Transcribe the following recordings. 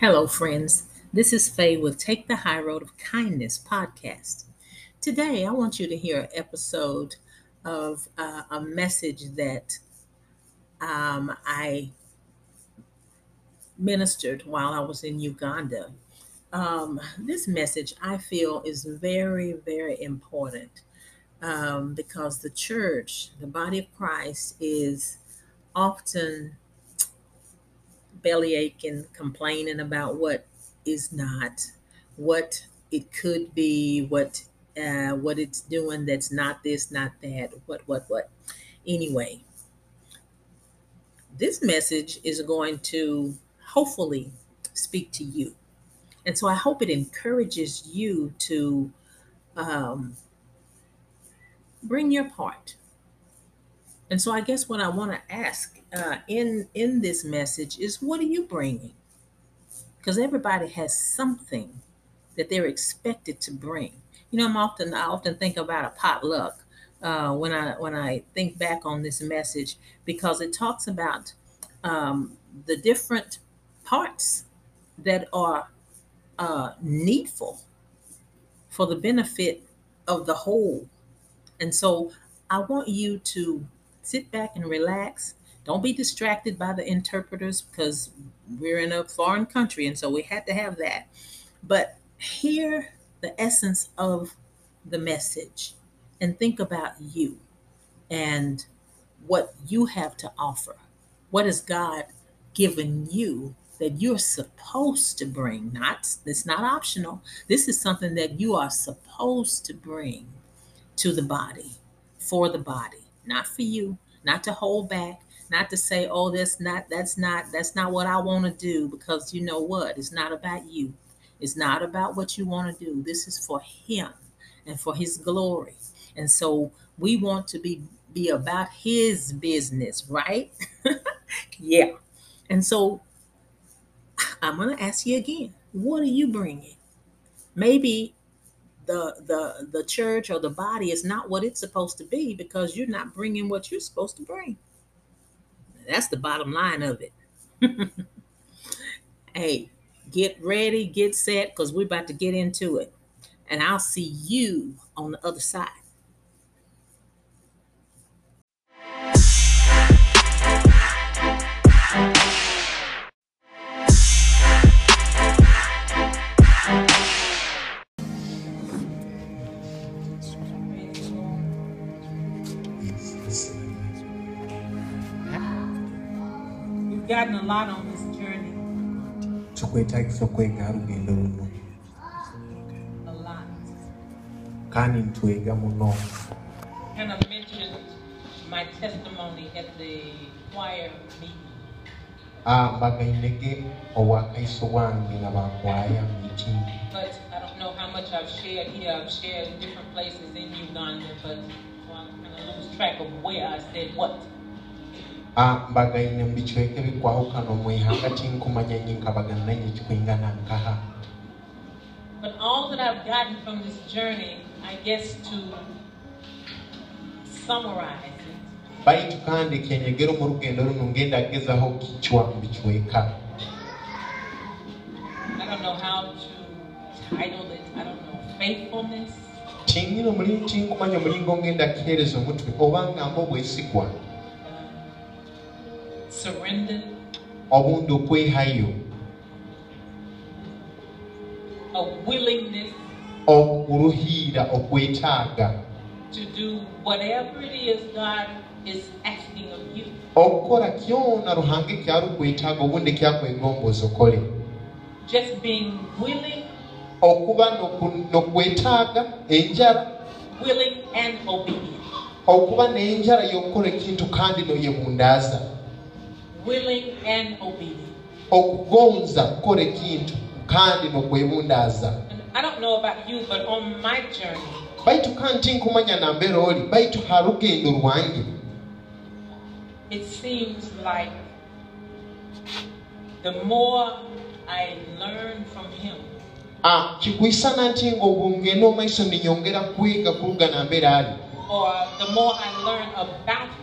Hello, friends. This is Faye with Take the High Road of Kindness podcast. Today, I want you to hear an episode of uh, a message that um, I ministered while I was in Uganda. Um, this message I feel is very, very important um, because the church, the body of Christ, is often belly aching, complaining about what is not, what it could be, what uh, what it's doing that's not this, not that, what, what, what. Anyway, this message is going to hopefully speak to you. And so I hope it encourages you to um, bring your part. And so I guess what I want to ask uh, in in this message is what are you bringing? Because everybody has something that they're expected to bring. You know, I'm often I often think about a potluck uh, when I when I think back on this message because it talks about um, the different parts that are uh, needful for the benefit of the whole. And so I want you to sit back and relax don't be distracted by the interpreters because we're in a foreign country and so we had to have that. But hear the essence of the message and think about you and what you have to offer. What has God given you that you're supposed to bring? Not it's not optional. This is something that you are supposed to bring to the body, for the body, not for you, not to hold back, not to say oh that's not that's not that's not what i want to do because you know what? It's not about you. It's not about what you want to do. This is for him and for his glory. And so we want to be be about his business right? Yeah. And so i'm going to ask you again what are you bringing? Maybe the the the church or the body is not what it's supposed to be because you're not bringing what you're supposed to bring that's the bottom line of it. hey, get ready, get set, because we're about to get into it. And I'll see you on the other side. Gotten a lot on this journey. A lot. And I mentioned my testimony at the choir meeting. Ah, but I don't know how much I've shared here. I've shared in different places in Uganda, but well, I'm going to lose track of where I said what. Mbagaine mbichweke bikwahukano mwihanga tinkumanya nyinkabagana nanye kikwingana nkaha But all that I've gotten from this journey, I guess to summarize it. baitu kandi kenyegero mu rugendo runo ngenda gezaho kichwa mbichweka I don't know how to title it. I don't know. Faithfulness. Chingino muli chinkumanya mulingo ngenda kiherezo mutwe oba ngamba obwesigwa surrender, obundi okwehayo a willingness okuruhiira okwetaaga to do whatever it is God is asking of you. okukola kyona ruhange kyarukwetaaga obundi kyakwegomboza okole just being willing okuba nokwetaaga enjala willing and obedient. Okuba n'enjala y'okukola ekintu kandi noyebundaaza willing and obedient. okugonza kukola ekintu kandi nokwebundaaza I don't know about you, but on my journey, nkumanya nambeera oli baitu ha lugendo lwange. it seems like the more I learn from him, ah, kikwisana nti ng'obwongenda omaiso ninyongera kwiga kuluga nambeera ali. or the more I learn about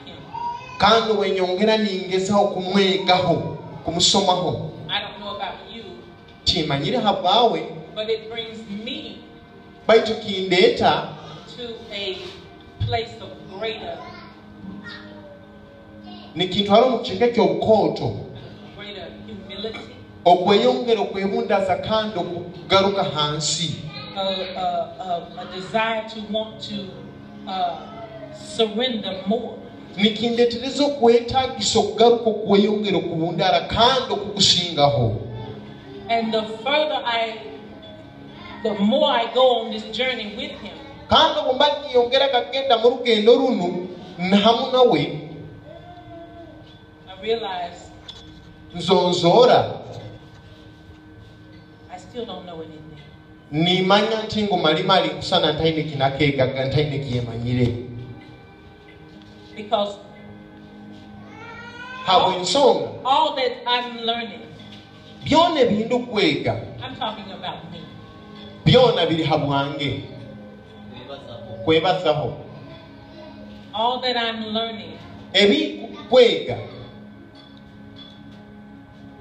kandi wenyongera ningezaho kumwegaho kumusomaho. Kimanyire habwawe baitu kindeeta nikintwala omu kiceka eky'obukooto okweyongera okwebundaza kandi okugaruka hansi. Surrender more. Nikindeetereza okwetaagisa okugaruka okweyongera okubundaara kandi okugusingaho And the further I, the more I go on this journey with Him, kandi obu mba niyongera kagenda mu rugendo runu hamu nawe nzonzoora I still don't know anything. nimanya nti ngu malimali kusana ntaine kinakeegaga ntaine kiyemanyire Because habw'ensonga all that I'm learning, byona ebindi okwega I'm talking about me. byona biri habwange kwebazaho All that I'm learning, ebi kwega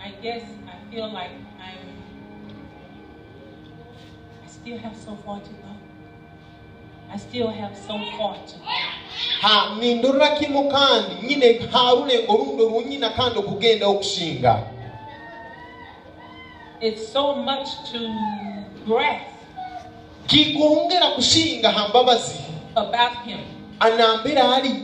I guess I feel like I'm, I still have so far to go. I still have so far to go. Ha nindorera kimu kandi nyine ha rulengo rundi runyina kandi okugenda okusinga It's so much to grasp kikwongera kusinga ha mbabazi about Him, anambera ali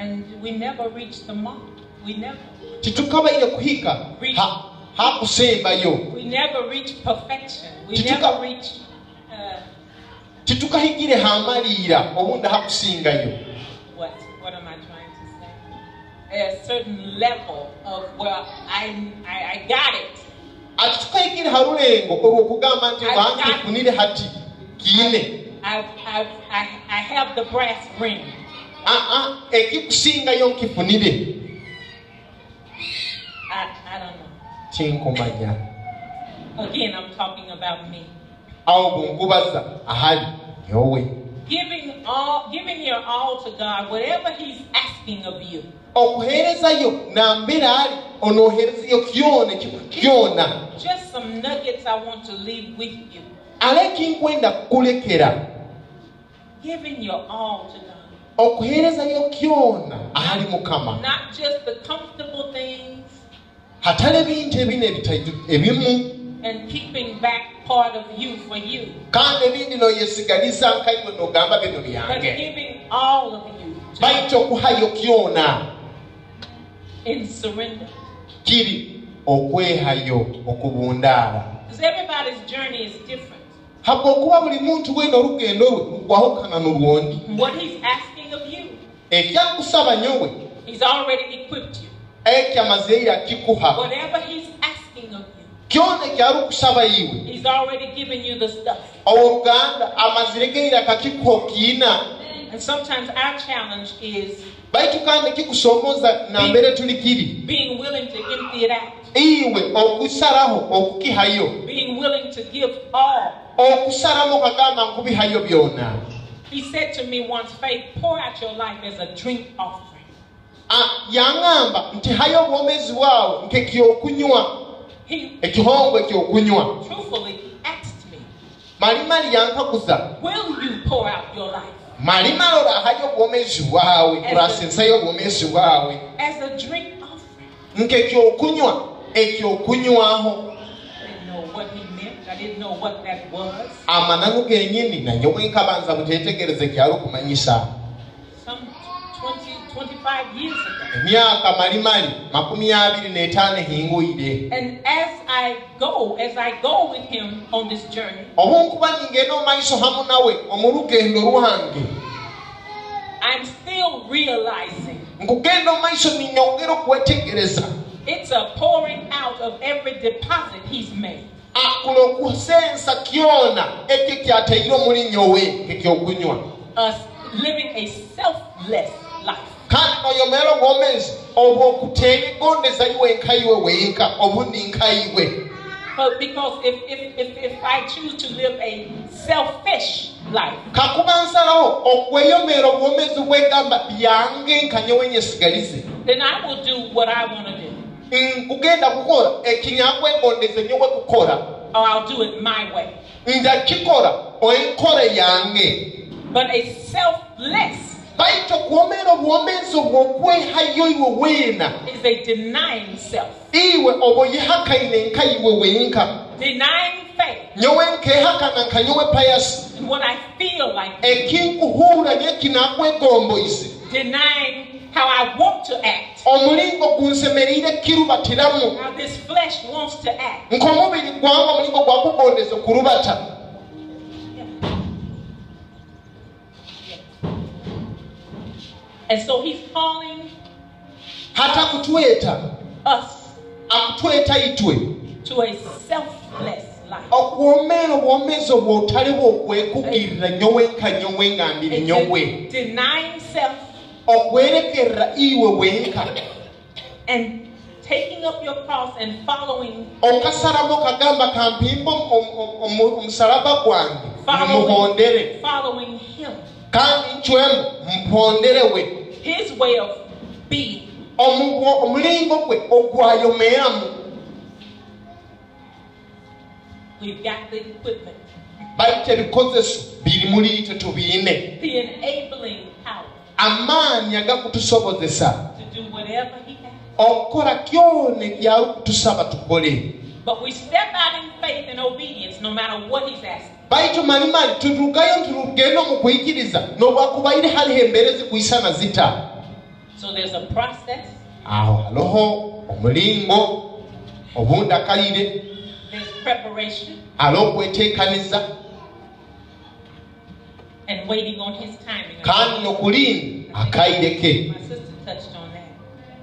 and we never reach the mark. We never, titukabaire kuhika ha hakusembayo we never reach perfection. We Tituka- never reach. Titukahigire hamaliira obundi hakusingayo what what am I trying to say? A certain level of where I I, I got it. ati tukahigire ha rulengo olw'okugamba nti bankifunire hati kiine I've, I've, I, I have the brass ring. aa ekikusingayo nkifunire I, I don't know. tinkumanya Again, I'm talking about me. awo bwenkubaza ahali yowe Giving all, giving your all to God, whatever He's asking of you. okuheerezayo nambera ali onooheerezayo kyona kyona Just some nuggets I want to leave with you. ekinkwenda kukulekera Giving your all to God. okuheerezayo kyona ahali mukama Not just the comfortable things. Hatale bintu ebino ebitaju- ebimu and keeping back part of you for you, kandi ebindi noyesigaliza nkaiwe nogamba bino but byange giving all of you to baita okuhayo kyona in surrender. kiri okwehayo okubundaara Because everybody's journey is different. habwokuba buli muntu weena olugendo lwe lwawukana n'olwondi What He's asking of you, ekyakusaba nyowe. He's already equipped you. ekyamaze yakikuha Whatever He's asking of you, kyona ekyali okusaba iwe? He's already given you the stuff. oluganda amazire geire akakikuha okiina And sometimes our challenge is baitu kandi kikusomoza nambere tuli kiri. being willing to empty it out, iwe okusalaho okukihayo. Being willing to give all. okusalamu okagamba nkubihayo byona. He said to me once, Faith, pour out your life as a drink offering. Ah, yaŋŋamba nti hayo obwomezi bwawe nkekyokunywa He ekihongo ekyo okunywa malimali yankaguza malimali olahayo obwomezi bwawe olasensayo obwomezi bwawe. ng'ekyokunywa ekyokunywaho amananu genyini nanye bwenkabanza butetegereze kyali okumanyisa 25 years ago. emyaka malimali makumi abiri n'etaano And as I go, as I go with him on this journey, obunkuba ningenda omu maiso hamu nawe lwange I'm still realizing nkugenda omu maiso ninyongera okwetegereza it's a pouring out of every deposit he's made. akulo okusensa kyona ekyo kyateire omuli nyowe ekyokunywa Us living a selfless life. Kandi noyomera obwo okuteegondeza iwe nkaiwe wenka obundi nkaiwe But because if, if, if, if I choose to live a selfish life, kakuba nsalawo okweyomera obwomezi bwegamba byange nka nyowe nyesigalize then I will do what I want to do. nkugenda kukola ekinyakwegondeze nyowe kukola or I'll do it my way. nja kikola enkole yange But a selfless baitu okuwomeera obwomeezi obwo okwehayo iwe weena is a denying self, iwe obo yihakaine nka iwe wenka. Denying faith. Nyowe nkehakana nka nyowe payasi and what I feel like, ekinkuhuura nyekinakwegomboise denying how I want to act, omulingo gunsemereire kirubatiramu how this flesh wants to act. nk'omubiri gwange omulingo gwakugondeze kurubata And so he's calling hata kutweta. us to a selfless life. okuwomeera obwomeezi obwo otali bwokwekugirira nyowe nka nyowe ngambire A denying self okwerekerera iwe wenka. and taking up your cross and following okagamba kampimba omusalaba gwange. Following, muhondere following him. kandi ncwemu mponderewe His way of being. Omu- omulingo gwe ogwayomeeramu We've got the equipment, bayita ebikozeso biri muli itwe tubiine the enabling power amaanyi agakutusobozesa to do whatever he has. okukola kyona ebyali okutusaba tukole But we step out in faith and obedience no matter what he's asking. baitu malimanyi tutugayo tugenda mu kuyigiriza n'obwakubaire haliho embeerezi kuisana zita. Awo haliho omulingo obundakalire haliho okweteekaniza kandi nokulinda akaire ke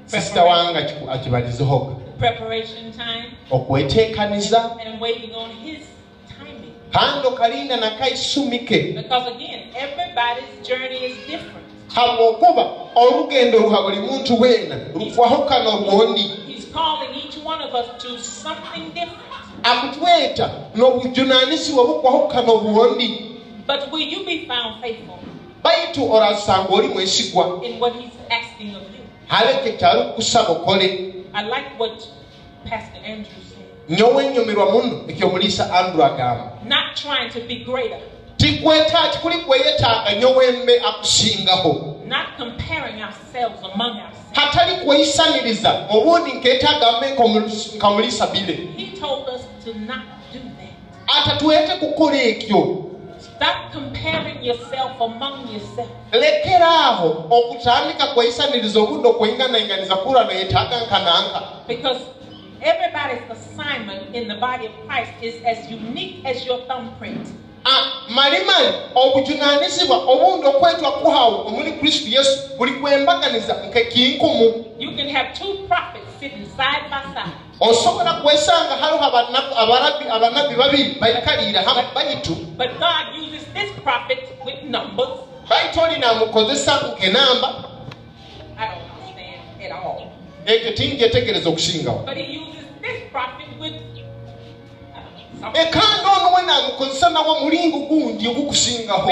sisita wange akibalizehoga okweteekaniza kandi okalinda nakaisumike Because again, everybody's journey is different. habwokuba olugendo luha buli muntu weena lufwahukana olwondi He's calling each one of us to something different. akutweta n'obujunaanisibwa bukwahukana obwondi But will you be found faithful baitu orasanga oli mwesigwa in what he's asking of you? haleke kyali kukusaba okole I like what Pastor Andrew said. Nyowe ennyumirwa muno ekyomuliisa andrew agamba. Not trying to be greater, tikweta kikuli kweyetaaga nyowe mbe akusingaho not comparing ourselves among ourselves. hatali kweyisaniriza obundi nkeetaaga mbe nkamuliisa bile. He told us to not do that. atatuwete kukola ekyo. Stop comparing yourself among yourself. lekeraaho okutandika kweyisaniriza obundi okweyinganayinganiza kurano yetaaga nkananka. Because everybody's assignment in the body of Christ is as unique as your thumbprint. Ah, malimali obujunaanisibwa obundi okwetwa kuhawe omuli kristu yesu buli kwembaganiza nkekinkumu You can have two prophets sitting side by side. osobola kwesanga haliho abarabi abanabi babiri baikaliire hamwe bayitu But God uses this prophet with numbers. baitu oli namukozesa nkenamba I don't understand at all. Eh, ekitinja etegereza okushingawo ekanga eh, ono wenaamukozesa nawo mulingo gundi ogukusingaho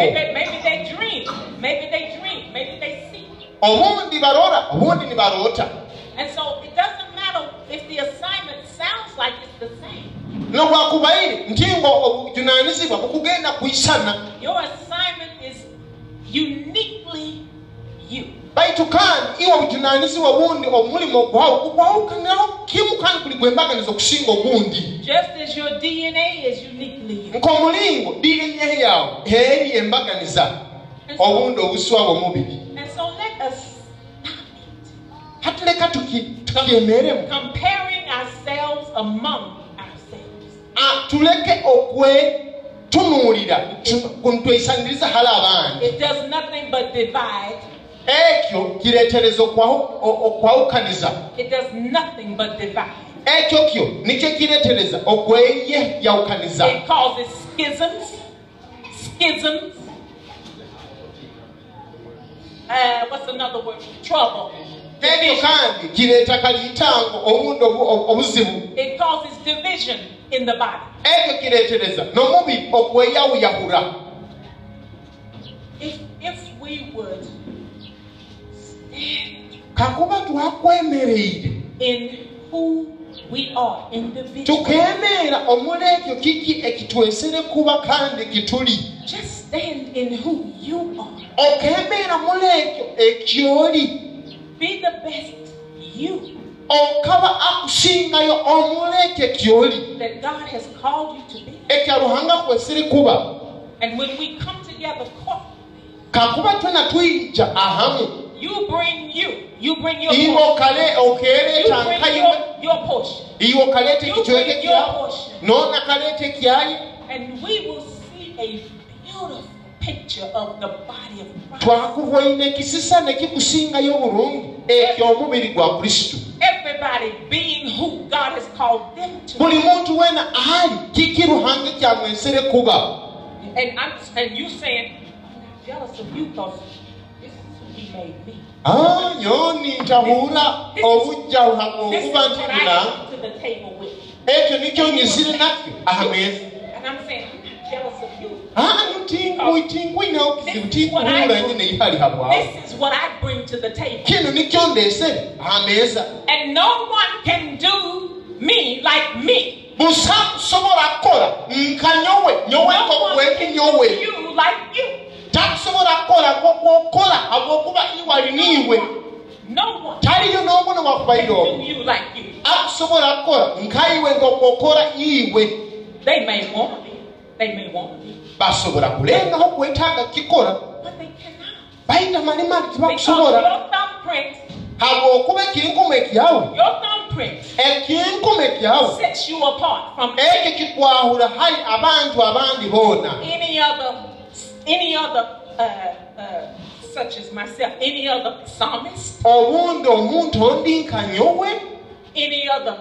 obundi barora obundi nibaroota nolwakubaire nti ngo obuvunanyizibwa bukugenda kuisana. Baitu kandi iwe obujunaanisibwa bundi omulimo gwawe gugwawukaniraho kimu kandi buli gwembaganiza okusinga ogundi Just as your DNA is uniquely you. nk'omulingo dna yawe eri embaganiza obundi obuswa bwomubiri And so let us stop it. hatuleka tuki- tukyemeremu Comparing ourselves among ourselves. Ah, tuleke okwetunuulira tu- twesaniriza hali abandi ekyo kireetereza okwawukaniza. Ekyo kyo nikyo kireetereza okweyeyawukaniza ekyo kandi kireeta kaliitango obundi obuzibu. Ekyo kireetereza n'omubiri okweyawuyahura If, if we would kakuba twakwemereire. Tukendeera omuli ekyo kiki ekitwesere kuba kandi kituli okendeera muli ekyo ekyoli. Okaba akusingayo omuli ekyo kyoli ekyaruhanga kwesiri kuba? Kakuba twena tuyija ahamu. You bring you. You bring your portion. okale You okereeta your, your portion. iwe okaleeta You ekitweke bring your kyawe portion. noona kaleeta ekyayi And we will see a beautiful picture of the body of Christ. twakuvoine ekisisa ne kikusingayo bulungi ekyo gwa kristo Everybody being who God has called them to buli muntu weena ali kiki ruhanga kyamwesere kuba And I'm and you saying, I'm not jealous of you because this is who made me. Ah, This is what nti I bina to the table with. ekyo nikyo nyizire aha meeza And I'm saying, I'm jealous of you. Ah, tinkui tinkuinawo kizibu nyine ihali habwawo This is what I bring to the table. kino nikyo ndeesere aha meeza And no one can do me like me. busa kusobola kukola nka nyowe nyowe No one can do nyowe you like you. Takusobola kukola kokwokola habwokuba iwali niiwe No one taliyo n'omu can newakubaire do omu you like you. akusobola kukola nka iwe nkokwokola iwe They may want to be. They may want to be. basobola kulengaho kwetaaga kikola But they cannot. bayita malimali Because tebakusobola your thumbprint, habwokuba ekinkumu ekyawe your thumbprint ekinkumu ekyawe sets you apart from ekyo kikwahula hali abantu abandi boona any other, uh, uh, such as myself, any other psalmist, obundi omuntu ondi nka any other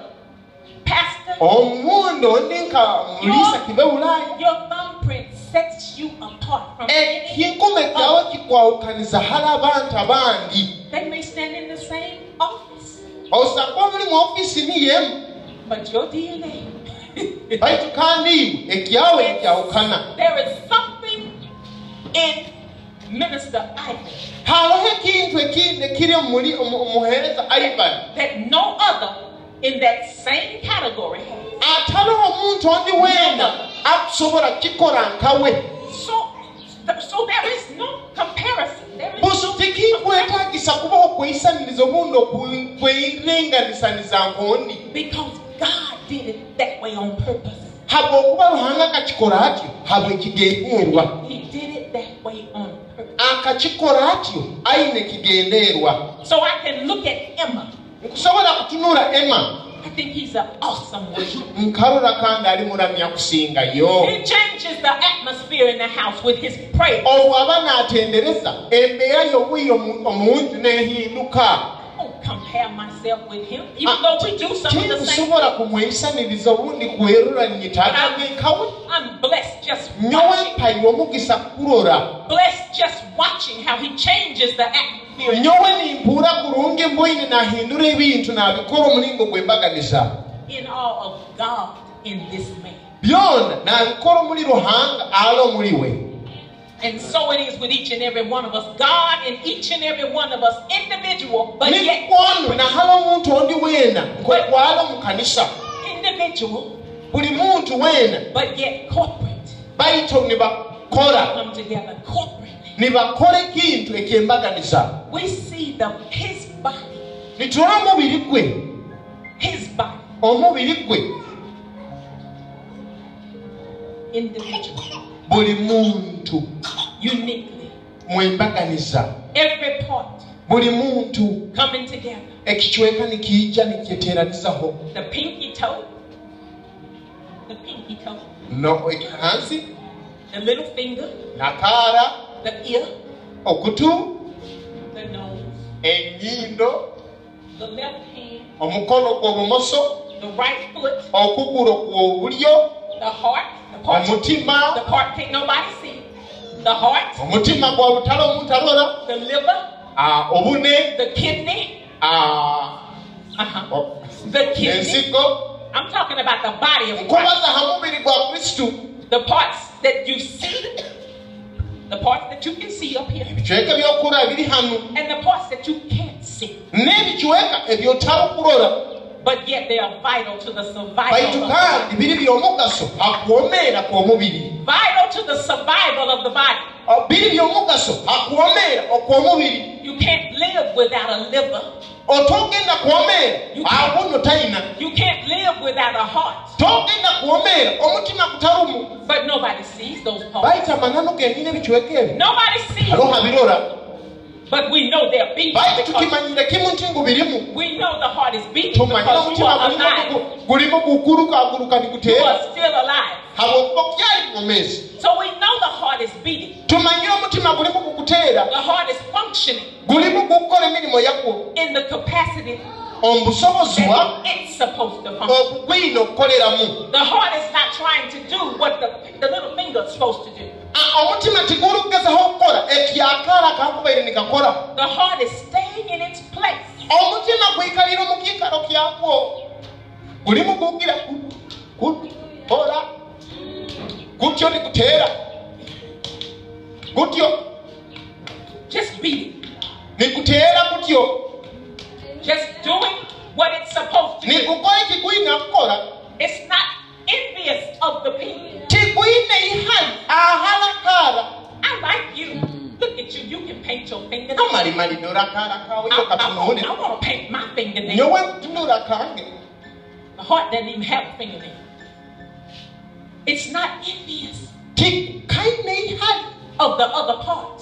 pastor. omundi ondi nka kibewulaaya Your thumbprint sets you apart from any. ekinkumu ekyawe kikwawukaniza hali abantu abandi. They may stand in the same office, osanga omuli mu ofiisi niyemu. But your DNA. baitu kandi ekyawe ekyawukana there is in Minister Ivan haloho ekintu ekindi ekiri omuli omu- omuheereza ivan that no other in that same category has. ataliho omuntu ondi weena akusobola kikola nka we So, so there is no comparison. There is no tekikwetaagisa kubaho okweyisaniriza obundi okwe- kwerenganisaniza nkondi because God did it that way on purpose. habwokuba ruhanga akakikola atyo habwe kigendeerwa He did it that way on purpose. akakikola aine kigendeerwa So I can look at Emma. nkusobola kutunula emma I think he's an awesome worshiper. nkalora kandi ali muramya kusingayo He changes the atmosphere in the house with his praise. Compare myself with him, even ah, though we do some of the same things. kwerura I'm blessed just watching, mpairwa omugisa kurora blessed just watching how he changes the atmosphere. nyowe nimpuura kurungi mbwine nahindura ebintu nabikora omulingo gwembaganiza in all of God in this man. byona nabikora omuli ruhanga ali omuli we And so it is with each and every one of us. God in each and every one of us, individual, but yet nikwano nahala omuntu ondi weena nkokwala omu kanisa. individual, buli muntu weena but yet corporate. Come together corporately. nibakora ekintu ekyembaganiza We see the his body, nitula omubiri gwe. His body, omubiri gwe. Individual, buli muntu. Uniquely. mwembaganiza. Every part buli muntu. coming together. ekicweka nikiyija nikyeteranizaho The pinky toe, the pinky toe, no eh, hansi. The little finger, nakaara the ear, okutu. The nose, enyindo the left hand, omukono right foot, okugulu the heart, the part, omutima part can't nobody see, the heart, omutima gwa omuntu alora the liver, ah, obune the kidney, ah, uh-huh, the kidney. ensigo I'm talking about the body of Christ. nkubaza ha mubiri gwa kristu. The parts that you see, the parts that you can see up here, ebicweka by'okura biri hanu and the parts that you can't see. But yet they are vital to the survival kandi biri kw'omubiri Vital to the survival of the body. Oh, biri by'omugaso akuwomeera okw'omubiri You can't live without a liver. otogenda kuwomeera awo nno talina You can't live without a heart. togenda kuwomeera omutima gutalumu But nobody sees those parts. bayita amanano gennyini ebikiweka ebyo Nobody sees. But we know they're beating baitu because kimu nti ngu we know the heart is beating because you are alive. gulimu You niguteera are still alive. habwokuba kukyali mumezi So we know the heart is beating. tumanyire omutima gulimu gukuteera The heart is functioning gulimu gukukola emirimu yagwo in the capacity that it's supposed to function. okukoleramu The heart is not trying to do what the, the little finger is supposed to do. Omutima tigulukugezaho okukola ekyakaala kakubaire nikakola The heart is staying in its place. omutima gwikalira mu kiikalo kyagwo gulimu gugira gukola gutyo niguteera gutyo kawe I, yo I, want, katunuulire I want to paint my fingernails. nyowe ntunula kange The heart doesn't even have a fingernail. It's not envious tikaine ihali of the other part.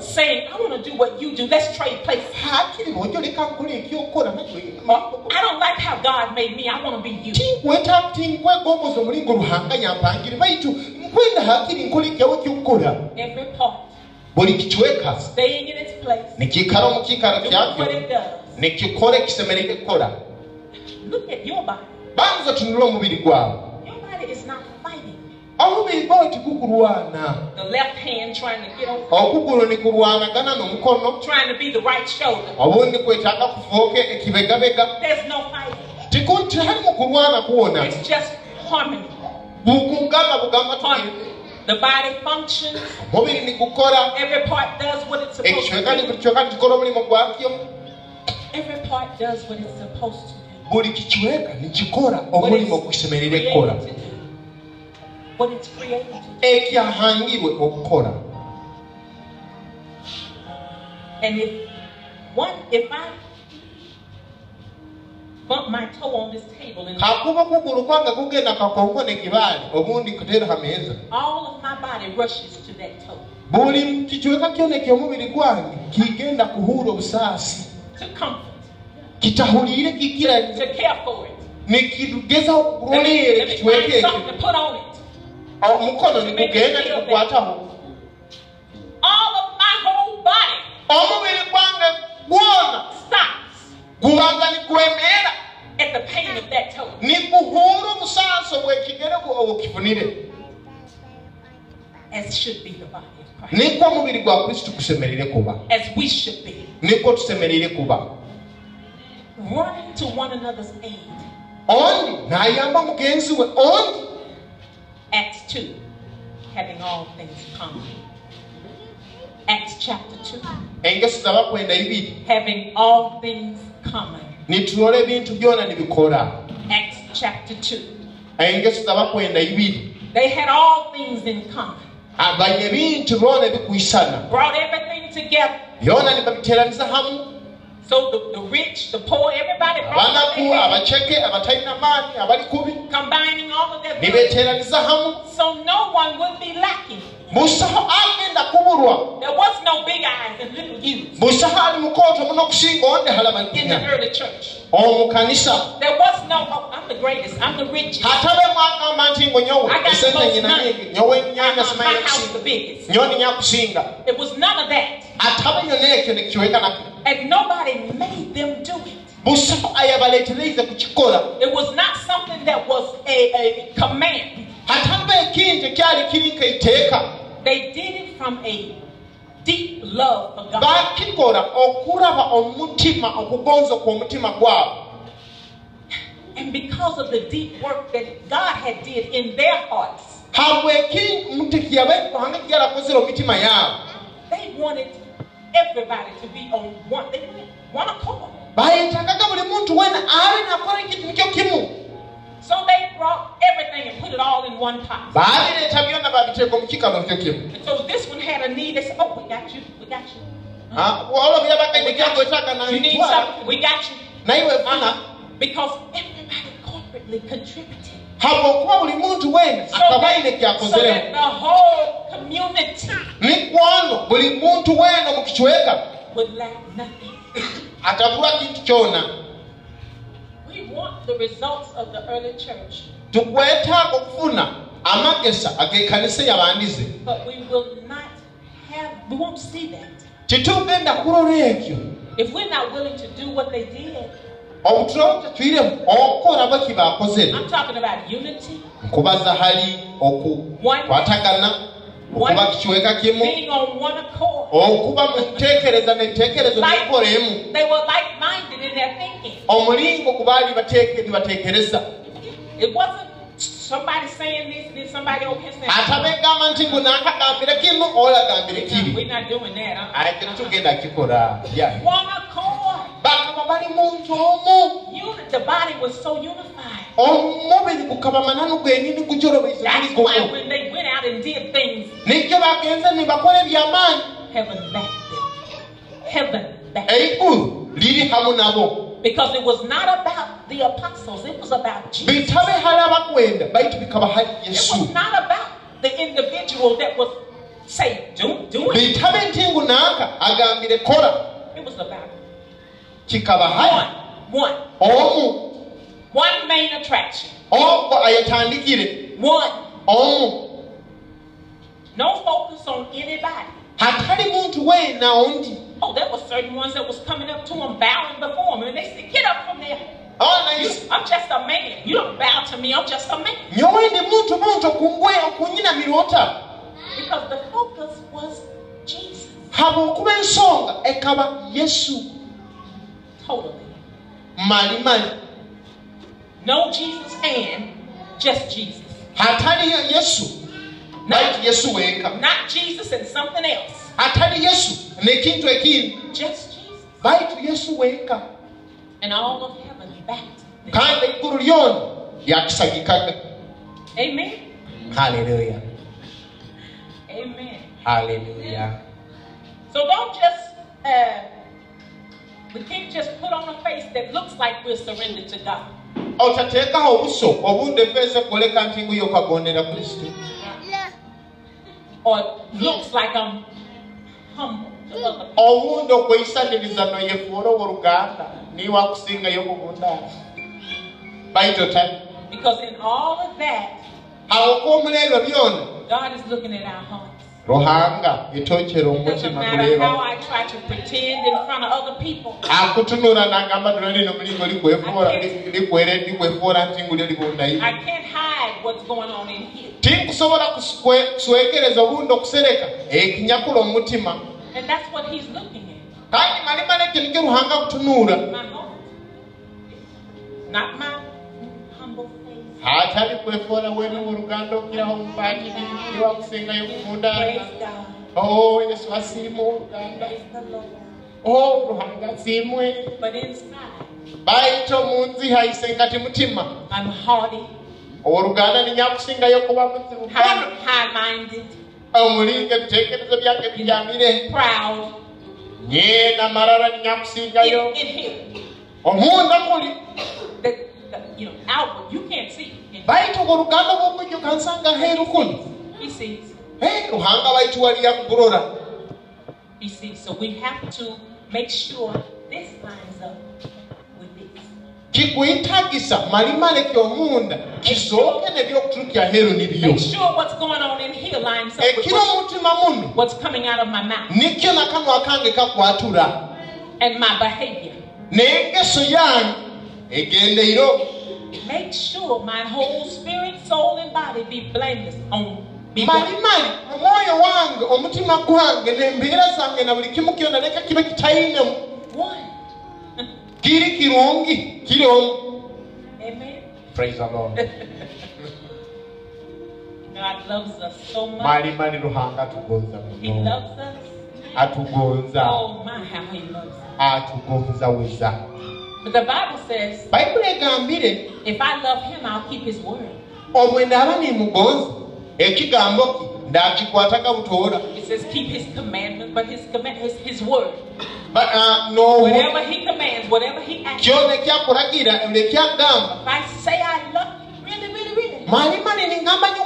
Saying, I want to do what you do. Let's trade places. hakiri bojo leka nkola ekyokukola Or, I don't like how God made me. I want to be you. tinkweta tinkwegomboza omulingo ruhanga yampangire baitu nkwenda hakiri nkola ekyawe kyokukola Every buli kikiweka nikikara mu kikaro cyabyo nikikore kisemere banza tunule omubiri gwawe. Omubiri gwawe tikukurwana okugulu nikurwanagana n'omukono. Obundi kwetaaga kuvooke ekibegabega. Tikuntihali kurwana kuwona. Bukugamba bugamba The body functions. nigukola eh, Every part does what it's supposed to do. buli kiweka nikikola omulimu gwakyo Every part does what it's supposed to do. buli kikiweka nikikola What omulimu it's ogukisemerire created kukola to do. What it's created to do. ekyahangirwe And if one, if I kakuba okugulu kwange kugenda kakonko nekibaali obundi kuteera hameeza all of my body rushes to that toe. Buli kikiweka kyona ekyomubiri gwange kigenda kuhuula obusaasi. To comfort, kitahulire kikira. To care for it. nikigezaho Let me, kulolera let me ekikiweka find ekyo. something to put on it. omukono nikugenda nikukwataho All of my whole body omubiri gwange gwona. Stops gubaga nigwemeera at the pain of that toe. niguhuula obusaasi obwekigere obukifunire As should be the body of Christ. nikwo omubiri gwa kristo kuba As we should be. nikwo tusemerire kuba Running to one another's aid. ondi nayamba mugenzi we ondi Acts 2. Having all things common. Acts chapter 2. engeso zabakwenda ibiri Having all things common. nitulola ebintu byona chapter 2. engeso zabakwenda ibiri They had all things in common. abanye ebintu byona bikwisana Brought everything together. byona nibabiteraniza hamu So the, the rich, the poor, everybody brought what they had, abaceke abatalina maani abali kubi combining all of their hamu So no one would be lacking. musahali agenda kuburwa musahali mukoto muno okusinga ondehalamanya omukanisa hatabe mwagamba nti ngo nyowe. Esente nyina nyingi. Nyowe nyo busaho ayabaleetereize kukikola hatambe ekintu ekyali kiri nkaiteeka They did it from a deep love for God. bakikola okulaba omutima kw'omutima And because of the deep work that God had did in their hearts, habwekintu kiyabehange kyarakozera omutima yaabo they wanted everybody to be on one. They wanted one accord. So they brought everything and put it all in one pot. And so this one had a need. They said, "Oh, we got you. We got you. Ah, We got you. You need something? We got you." Uh-huh. Because everybody corporately contributed. habwokuba buli muntu wena So akabaine that, so kyakozeremu that the whole community mikwano buli muntu weena mu kichweka kintu kyona tukwetaaga okufuna amagesa ag'ekkanisa eyabandize tetugenda kulora ekyo. Obutulowooza tuyiremu okukola bwe kibaakoze nkubaza hali okukwatagana okuba kikiweka kimu? being on one accord. Oh, okuba mu nteekereza n'enteekerezo emu They were like minded in their thinking. omulingo ku baali It wasn't somebody saying this and then somebody over here saying, atabegamba nti gunaakagambire kimu olagambire kiri We're not doing that. Kino tugenda kikola the body was so unified. omubiri gukaba mananu gwenyini gujolobeize That's why when they went out and did things, nikyo bagenze nibakola ebyamaanyi heaven backed them. Heaven backed them. eigulu liri hamu nabo Because it was not about the apostles, it was about Jesus. bitabe hali abakwenda baitu bikaba hali It was not about the individual that was say do do it. bitabe nti ngunaaka agambire kola It was about kikaba one, omu one main attraction. ogwo ayetandikire One. omu No focus on anybody. hatali muntu weena ondi Oh, there were certain ones that was coming up to him, bowing before him, and they said, "Get up from there! Oh, you, onayisi I'm just a man. You don't bow to me. I'm just a man." nyowe ndi muntu muntu okungwe okunyinamira otaba Because the focus was Jesus, haba okuba ensonga ekaba yesu totally. mali mali No Jesus and just Jesus. hataliyo yesu No, baitu yesu wenka not Jesus and something else. hatali yesu nekintu ekindi Just Jesus. baitu yesu wenka And all of heaven backed. them. kandi eggulu lyona yakisagikaga Amen. Hallelujah. Amen. Hallelujah. So don't just uh, we can't just put on a face that looks like we're surrendered to God. otateekaho obuso obundefeese koleka nti nguyo kagondera kristo Or looks like I'm humble to other people. obundi okweyisaniriza noyefuula oluganda niwakusingayo kubundaala baitu otali Because in all of that, awo kwomuleebyo byona God is looking at our hearts. ruhanga etokera Doesn't omutima matter kuleeba how I try to pretend in front of other people. akutunula nagamba tuno lino mulingo likwefuula likwere likwefuula nti ngulyo libundayi I can't hide what's going on in here. tinkusobola kuswekereza obundi okusereka ekinyakula omutima And that's what He's looking at. kandi malimala ekyo nikyo ruhanga heart. Not my humble face. Atali kwefuula wenu oluganda okiraho mupaatiri niwakusingayo kubundaala Praise God. o yesu asiima oluganda Praise the Lord. o ruhanga asiimwe But inside, baita omunzi haise nkati mutima. I'm haughty, oluganda ninyakusingayo kuba muzibu high, high-minded, omulinga ebiteekerezo byange bijamire. proud. nyena marara ninyakusingayo In, in here, omunda that, you know, outward, you can't see. Baita ogwo oluganda bwokujuka nsanga heeru kuno He sees. Eh, ruhanga baitu waliya kugulora He sees. So we have to make sure this lines up with this. kikwetagisa malimaleki omunda kisooke nebyokutuukya heeru nibyo Make sure what's going on in here lines up with what's, omutima muno what's coming out of my mouth. Nikyo nakanwa kange kakwatula and my behavior. n'engeso yange Make sure my whole spirit, soul, and body be blameless on be mali blameless. mali omwoyo wange omutima gwange n'embeera zange na buli kimu kyona leka kibe kitayinemu One. kiri kirungi kiri omu Amen. Praise the Lord. God loves us so much. mali mali ruhanga atugonza He muno loves us. atugonza Oh my, how He loves us. atugonza weza But the Bible says, bayibuli egambire if I love him, I'll keep his word. obwe ndaaba nimugonza ekigambo ki ndaakikwataga butoola It says, keep his commandment, but his command, his, his word. Ah, n'obu Whatever he commands, whatever he asks. kyona ekyakulagira buli ekyagamba If I say I love you, really, really, really, mani manini ngamba nyo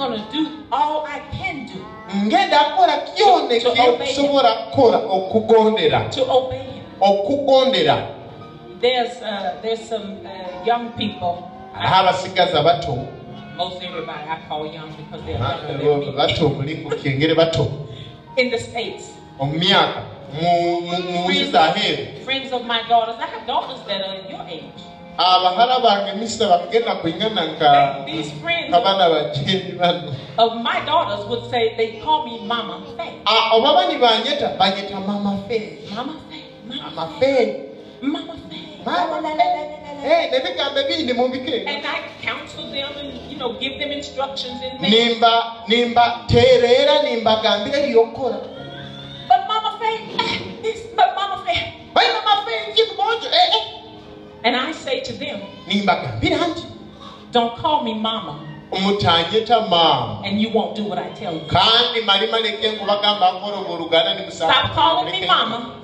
going to do all I can do ngenda kukola kyona ekyokusobola kukola okugondera. To obey him. okugondera. There's uh, there's some uh, young people. aliho abasigaza bato. Most everybody I call young because they're younger than bato muli mu bato. In the states, zaheeru friends of my daughters. I have daughters that are your age. Abahala bange misita kwingana nka And these friends kabana bajendi bano of my daughters would say they call me Mama Faye. Ah, oba bani banyeta banyeta mama Mama Faye. Mama mama Mama Faye. mama nebigambo ebindi mubike And I counsel them and you know give them instructions and things. nimba nimba tereera nimbagambira ebyokukola But Mama Faye, eh, this, but Mama Faye. balina mafe kibumonjo And I say to them, don't call me Mama, and you won't do what I tell you. kandi mali maleke nkubagamba nkola obuluganda ne Stop calling me Mama.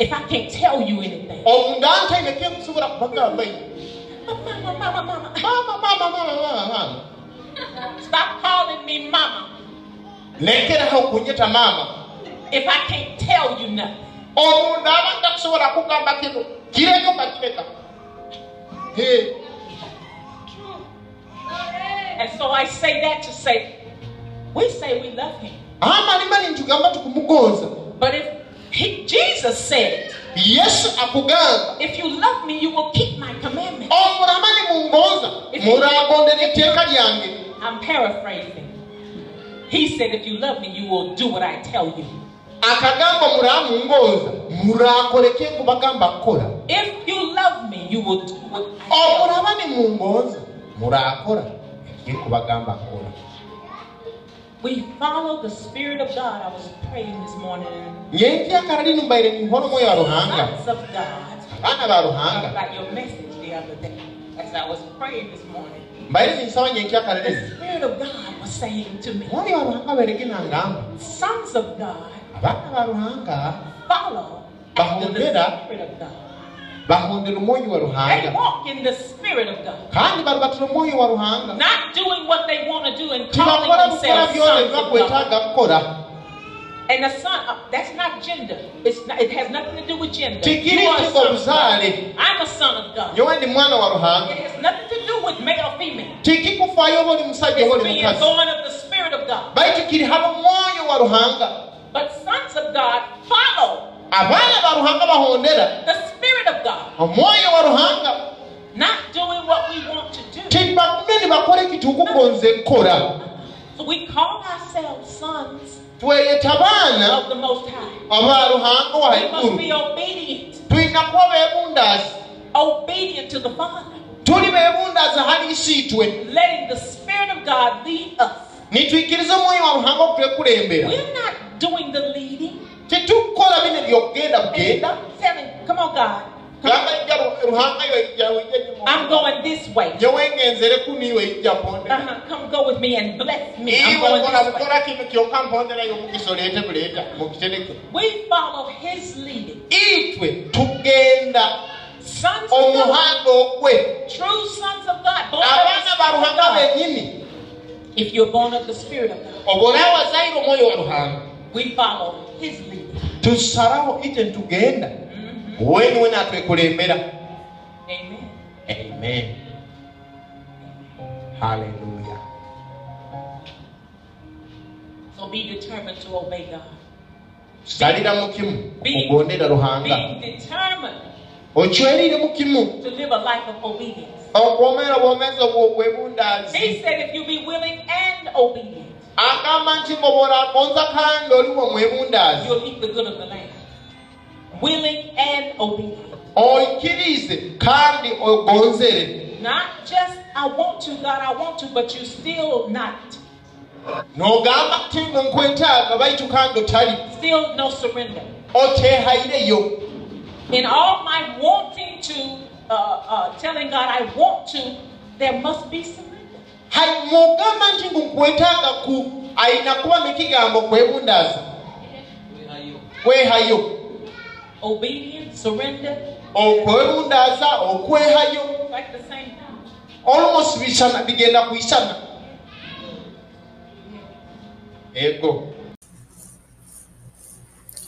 If I can't tell you anything. omundantaineke nkusobola kubagamba ino Mama, Mama, Mama. maama Stop calling me Mama. Lekeraho okunyeta maama if I can't tell you nothing. Omuntu aba takusobola kugamba kireko kakireka Hey, And so I say that to say, we say we love him. amani mani ntugamba tukumugonza But if he, Jesus said, yesu akugamba if you love me, you will keep my commandments. mungonza muragondera etteeka lyange I'm paraphrasing. He said, if you love me, you will do what I tell you. Akagamba muramungonza murakoleke nkubagamba kukola If you love me, you will do what I oh, tell you. omulaba ni mungonza murakola ekikubagamba kukola We follow the Spirit of God. I was praying this morning. nyentyakala lino mbaire nihola omwoyo wa ruhanga Sons of God. About your message the other day. As I was praying this morning, mbaire ninsaba nyentyakala the Spirit of God was saying to me, omwoyo wa ruhanga bairege nangamba Sons of God abaana ba ruhanga follow after the Bahondera. Spirit of God. bahondera omwoyo wa They ruhanga walk in the Spirit of God. kandi balubatira omwoyo wa ruhanga Not doing what they want to do and calling tibakola bukola themselves byona sons of God. bibakwetaaga kukola And the son, uh, that's not gender. It's not, it has nothing to do with gender. Tikiri You are a kiko son of buzaale. God. I'm a son of God. nyowe ndi mwana wa ruhanga It has nothing to do with male or female. tikikufaayo oba oli musajja oba It's oli being mukazi born of the Spirit of God. Baitu kiri haba omwoyo wa ruhanga But sons of God follow. Abaana ba ruhanga bahondera the Spirit of God, omwoyo wa ruhanga not doing what we want to do. tibakume nibakola ekitukugonze kukola So we call ourselves sons tweyeta baana of the Most High. aba ruhanga wa We must be haiguru obedient, tulina kuba beebundaazi obedient to the Father, tuli beebundaazi hali isiitwe letting the Spirit of God lead us. nitwikiriza omwoyo wa ruhanga okutwekulembera We're not doing the leading. tetukukola bino byokugenda bugenda Telling, come on, God. gamba ijja Ru- I'm going this way. nyowe ngenzeleku niwe ijja mpondera Uh-huh. Come go with me and bless me. I'm going this way. bukola kino kyokka mponderayo omukisa oleete buleeta mukitereke We follow His leading. Sons of God, true sons of God, born of the Spirit of God. If you're born of the Spirit of God, oba olaawazaire omwoyo wa ruhanga we follow His leading. tusalawo ite ntugenda Mhm. weniwe natwekulembera Amen. amen hallelujah So be determined to obey God. salira mu kimu okugondera ruhanga Be determined okywerire to live a life of obedience. okwomera obwomeezi obwo obwebundaazi He said, if you be willing and obedient, agamba nti ngobola agonza kandi oliwo mwebundaazi you'll eat the good of the land. Willing and obedient. oikirize kandi ogonzere Not just, I want to, God, I want to, but you still not. n'ogamba ti ngo nkwetaaga baitu kandi otali Still no surrender. okyehaireyo In all my wanting to, uh, uh, telling God I want to, there must be surrender. Hai- mwogamba nti ngu nkwetaaga ku ayina kubamu ekigambo kwebundaaza kwehayo Obedience, surrender, okwebundaaza okwehayo like the same thing. almost bishana bigenda kuyisana ego.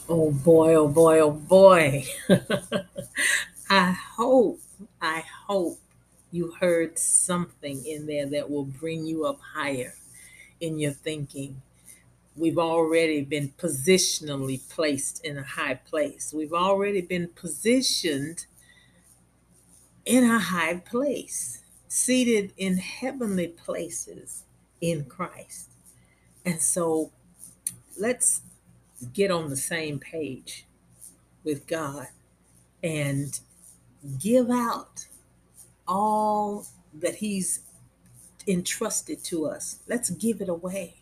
Oh boy, oh boy, oh boy. I hope, I hope you heard something in there that will bring you up higher in your thinking. We've already been positionally placed in a high place. We've already been positioned in a high place, seated in heavenly places in Christ. And so let's get on the same page with God and give out all that He's entrusted to us. Let's give it away.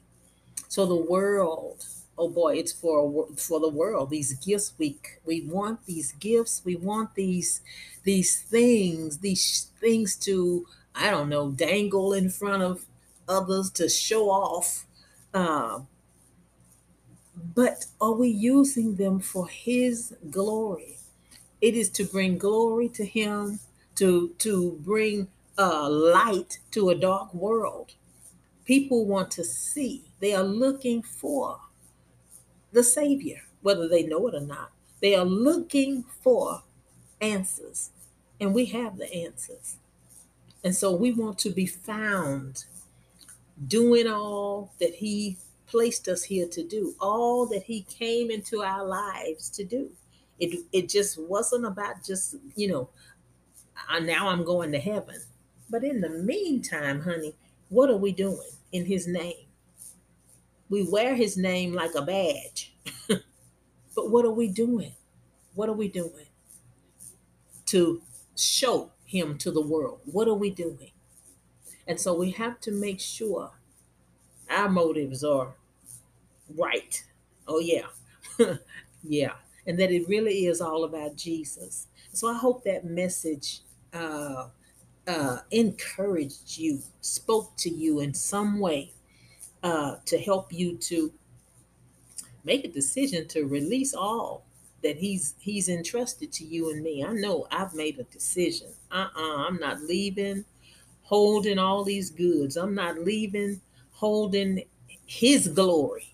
So the world, oh boy, it's for for the world. These gifts we we want these gifts. We want these these things, these things to I don't know, dangle in front of others to show off. Uh, but are we using them for his glory it is to bring glory to him to to bring uh, light to a dark world. People want to see. They are looking for the savior whether they know it or not. They are looking for answers and we have the answers. And so we want to be found doing all that he placed us here to do, all that he came into our lives to do. It it just wasn't about just, you know, "Uh, now I'm going to heaven. But in the meantime, honey, what are we doing in his name? We wear his name like a badge. but what are we doing? What are we doing to show him to the world? What are we doing? And so we have to make sure our motives are right. Oh, yeah. yeah. And that it really is all about Jesus. So I hope that message uh, uh, encouraged you, spoke to you in some way uh, to help you to make a decision to release all that he's he's entrusted to you and me. I know I've made a decision. Uh-uh, I'm not leaving holding all these goods. I'm not leaving holding his glory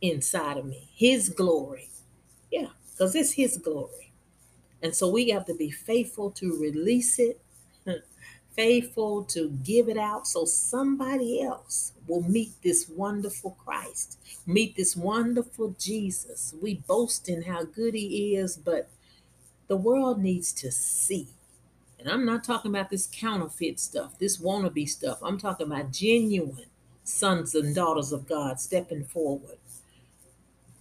inside of me. His glory. Yeah, because it's his glory. And so we have to be faithful to release it, faithful to give it out so somebody else will meet this wonderful Christ, meet this wonderful Jesus. We boast in how good he is, but the world needs to see. And I'm not talking about this counterfeit stuff, this wannabe stuff. I'm talking about genuine sons and daughters of God stepping forward.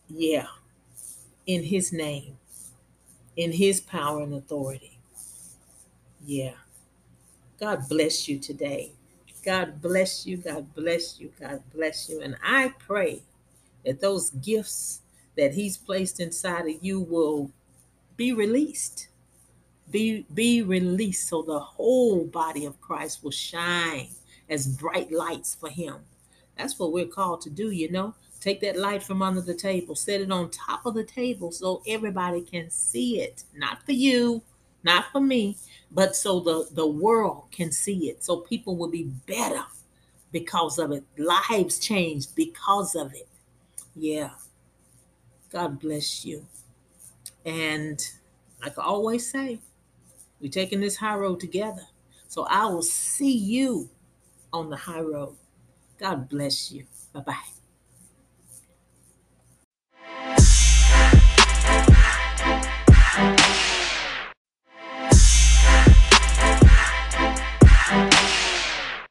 Yeah, in his name, in his power and authority. Yeah. God bless you today. God bless you. God bless you. God bless you. And I pray that those gifts that he's placed inside of you will be released. Be be released so the whole body of Christ will shine as bright lights for him. That's what we're called to do, you know. Take that light from under the table, set it on top of the table so everybody can see it. Not for you, not for me, but so the, the world can see it. So people will be better because of it. Lives changed because of it. Yeah. God bless you. And like I always say, we're taking this high road together. So I will see you on the high road. God bless you. Bye bye.